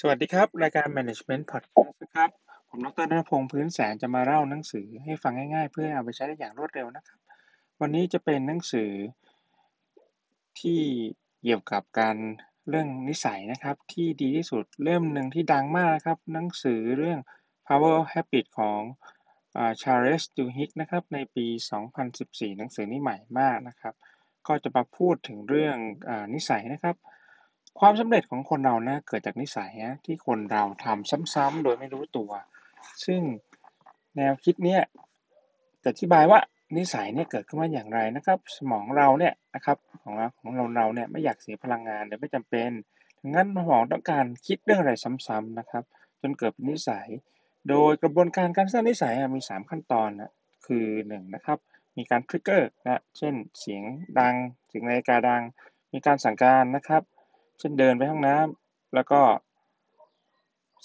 สวัสดีครับ รายการ Management Podcast นะครับ ผมดรณัฐพงษ์พื้นแสงจะมาเล่าหนังสือให้ฟังง่ายๆ เพื่อเอาไปใช้ได้อย่างรวดเร็วนะครับ วันนี้จะเป็นหนังสือที่เกี่ยวกับการเรื่องนิสัยนะครับ ที่ดีที่สุดเล่มหนึ่งที่ดังมากครับ หนังสือเรื่อง Power of Habit ของอ่า Charles Duhigg นะครับ ในปี 2014 หนังสือนี้ใหม่มากนะครับ ก็จะมาพูดถึงเรื่องอนิสัยนะครับ ความสำเร็จของคนเรานะเกิดจากนิสัยนะที่คนเราทำซ้ำๆโดยไม่รู้ตัว ซึ่งแนวคิดเนี้ยจะอธิบายว่านิสัยเนี่ยเกิดขึ้นมาอย่างไรนะครับ สมองเราเนี่ยนะครับของเราของเราเราเนี่ยไม่อยากเสียพลังงานโดยไม่จำเป็นดังนั้นสมองต้องการคิดเรื่องอะไรซ้ำๆนะครับ จนเกิดเป็นนิสัย โดยกระบวนการการสร้างนิสัยมี 3 ขั้นตอนนะคือ1นะครับมีการ trigger นะเช่นเสียงดังเสียงนาฬิกาดัง มีการสั่งการนะครับ เช่นเดินไปห้องน้ำแล้วก็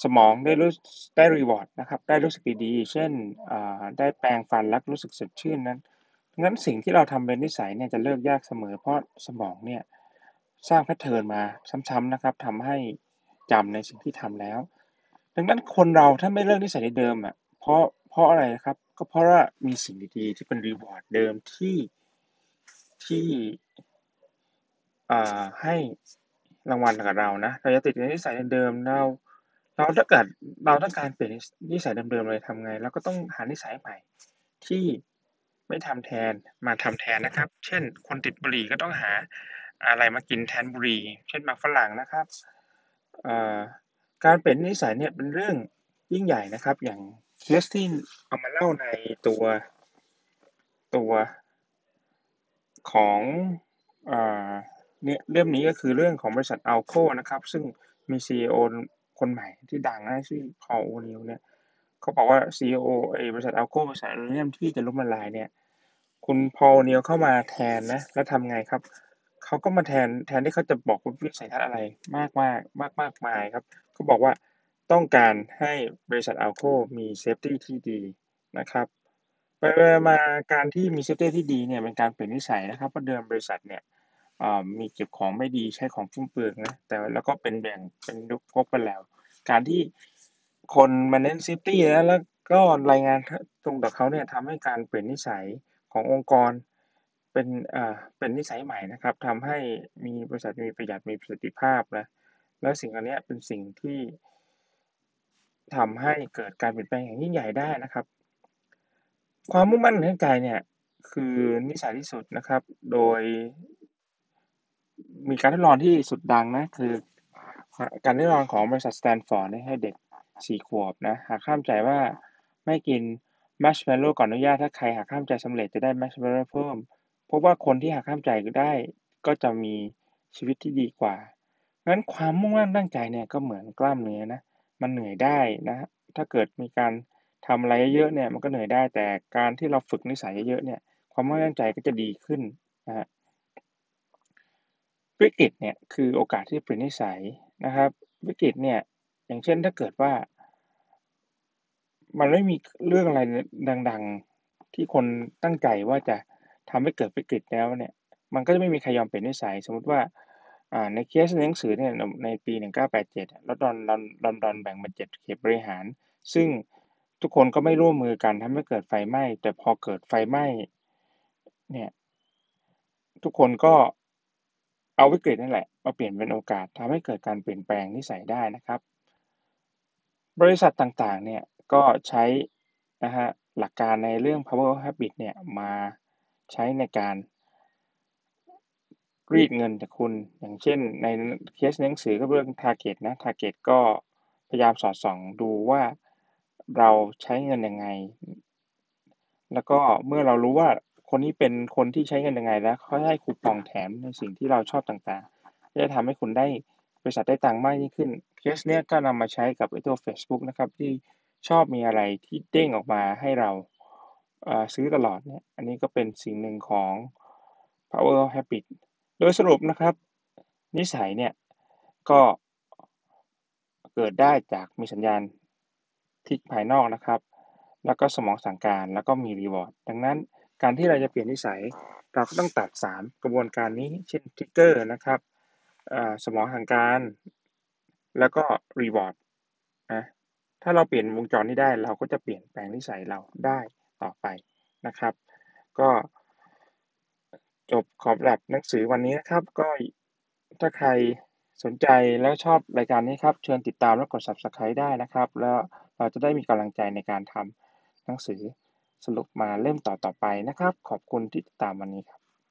สมองได้รู้ได้ reward นะครับได้รู้สึกดีๆ เช่นได้แปรงฟันแล้วรู้สึกสดชื่นนั้นงั้นสิ่งที่เราทำเป็นนิสัยเนี่ยจะเลิกยากเสมอ เพราะสมองเนี่ยสร้าง pattern มาซ้ำๆนะครับทำให้จำในสิ่งที่ทำแล้ว ดังนั้นคนเราถ้าไม่เลิกนิสัยเดิมอะเพราะเพราะอะไรนะครับ ก็เพราะว่ามีสิ่งดีๆ ที่เป็น reward เดิมที่ที่อ่าให้ รางวัลกับเรานะ เราจะติดในนิสัยเดิมๆเราเราถ้าเกิดเราต้องการเปลี่ยนนิสัยเดิมๆเลยทำไงเราก็ต้องหานิสัยใหม่ ที่ไม่ทำแทนมาทำแทนนะครับ เช่น คนติดบุหรี่ก็ต้องหาอะไรมากินแทนบุหรี่เช่นหมากฝรั่งนะครับการเปลี่ยนนิสัยเนี่ยเป็นเรื่องยิ่งใหญ่นะครับ อย่างเคสที่เอามาเล่าในตัวตัวของอ่า เนี่ยเล่มนี้ก็คือเรื่องของบริษัท Alco นะครับ ซึ่งมี CEO คนใหม่ที่ดังนะชื่อ Paul O'Neill เนี่ยเขาบอกว่า CEO ไอ้บริษัท Alco บริษัทอลูมิเนียมที่จะล้มละลายเนี่ย คุณ Paul O'Neill เข้ามาแทนนะ แล้วทำไงครับเขาก็มาแทนแทนที่เขาจะบอกว่าวิสัยทัศน์อะไรมากมากมากมากมายครับเขาบอกว่าต้องการให้บริษัท Alco มี safety ที่ดีนะครับไปมาการที่มี safety ที่ดีเนี่ยเป็นการเปลี่ยนนิสัยนะครับเพราะเดิมบริษัทเนี่ย มีเก็บของไม่ดีใช้ของฟุ่มเฟือยนะแต่แล้วก็เป็นแบ่งเป็นยุคพบกันแล้ว การที่คนมาเน้น safety นะแล้วก็รายงานตรงต่อเขาเนี่ยทำให้การเปลี่ยนนิสัยขององค์กรเป็นอ่าเป็นนิสัยใหม่นะครับทำให้มีบริษัทมีประหยัดมีประสิทธิภาพนะแล้วสิ่งอันนี้เป็นสิ่งที่ทำให้เกิดการเปลี่ยนแปลงอย่างยิ่งใหญ่ได้นะครับ ความมุ่งมั่นทางใจเนี่ยคือนิสัยที่สุดนะครับ โดย มีการทดลองที่สุดดังนะ คือ การทดลองของบริษัท Stanford เนี่ยให้เด็ก 4 ขวบนะ หากห้ามใจว่าไม่กิน marshmallow ก่อนอนุญาตถ้าใครหากห้ามใจสำเร็จจะได้ marshmallow เพิ่มพบว่าคนที่หักห้ามใจได้ก็จะมีชีวิตที่ดีกว่างั้นความมุ่งมั่นตั้งใจเนี่ยก็เหมือนกล้ามเนื้อนะ มันเหนื่อยได้นะ ถ้าเกิดมีการทำอะไรเยอะๆเนี่ยมันก็เหนื่อยได้ แต่การที่เราฝึกนิสัยเยอะๆเนี่ย ความมุ่งมั่นตั้งใจก็จะดีขึ้นนะครับ วิกฤตเนี่ยคือโอกาสที่จะเปลี่ยนนิสัยนะครับ วิกฤตเนี่ยอย่างเช่นถ้าเกิดว่า มันไม่มีเรื่องอะไรดัง ๆที่คนตั้งใจว่าจะทำให้เกิดวิกฤตแล้วเนี่ย มันก็จะไม่มีใครยอมเปลี่ยนนิสัย สมมติว่าอ่าในเคสในหนังสือเนี่ยในปี 1987ลอนดอนลอนลอนดอนแบ่งเป็น7เขตบริหาร ซึ่งทุกคนก็ไม่ร่วมมือกันทำให้เกิดไฟไหม้แต่พอเกิดไฟไหม้เนี่ย ทุกคนก็ เอาวิกฤตนั่นแหละมาเปลี่ยนเป็นโอกาสทำให้เกิดการเปลี่ยนแปลงนิสัยได้นะครับ บริษัทต่างๆเนี่ยก็ใช้นะฮะหลักการในเรื่อง Power of Habit เนี่ยมาใช้ในการรีดเงินจากคุณอย่างเช่น ในเคสหนังสือก็เรื่อง Target นะ Target ก็พยายามสอดส่องดูว่าเราใช้เงินยังไง แล้วก็เมื่อเรารู้ว่า คนนี้เป็นคนที่ใช้เงินยังไงแล้วเขาให้คูปองแถมในสิ่งที่เราชอบต่างๆจะทำให้คุณได้บริษัทได้ตังค์มากยิ่งขึ้นเคสเนี้ยก็นำมาใช้กับไอ้ตัวเฟซบุ๊กนะครับที่ชอบมีอะไรที่เด้งออกมาให้เราซื้อตลอดเนี่ยอันนี้ก็เป็นสิ่งหนึ่งของ power habit โดยสรุปนะครับ นิสัยเนี่ยก็เกิดได้จากมีสัญญาณที่ภายนอกนะครับ แล้วก็สมองสั่งการแล้วก็มี reward ดังนั้น การที่เราจะเปลี่ยนนิสัย เราก็ต้องตัด 3 กระบวนการนี้ เช่น trigger นะครับสมองสั่งการ แล้วก็ reward นะถ้าเราเปลี่ยนวงจรนี้ได้ เราก็จะเปลี่ยนแปลงนิสัยเราได้ต่อไปนะครับ ก็จบขอบแลบหนังสือวันนี้นะครับ ก็ถ้าใครสนใจแล้วชอบรายการนี้ครับ เชิญติดตามและกด Subscribe ได้นะครับ แล้วเราจะได้มีกำลังใจในการทำหนังสือ สรุปมาเล่มต่อๆไปนะครับ ขอบคุณที่ติดตามวันนี้ครับ